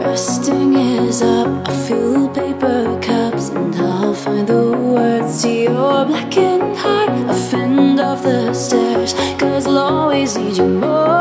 Resting is up, I fill paper cups and I'll find the words to your blackened heart. I fend off the stairs, cause I'll always need you more.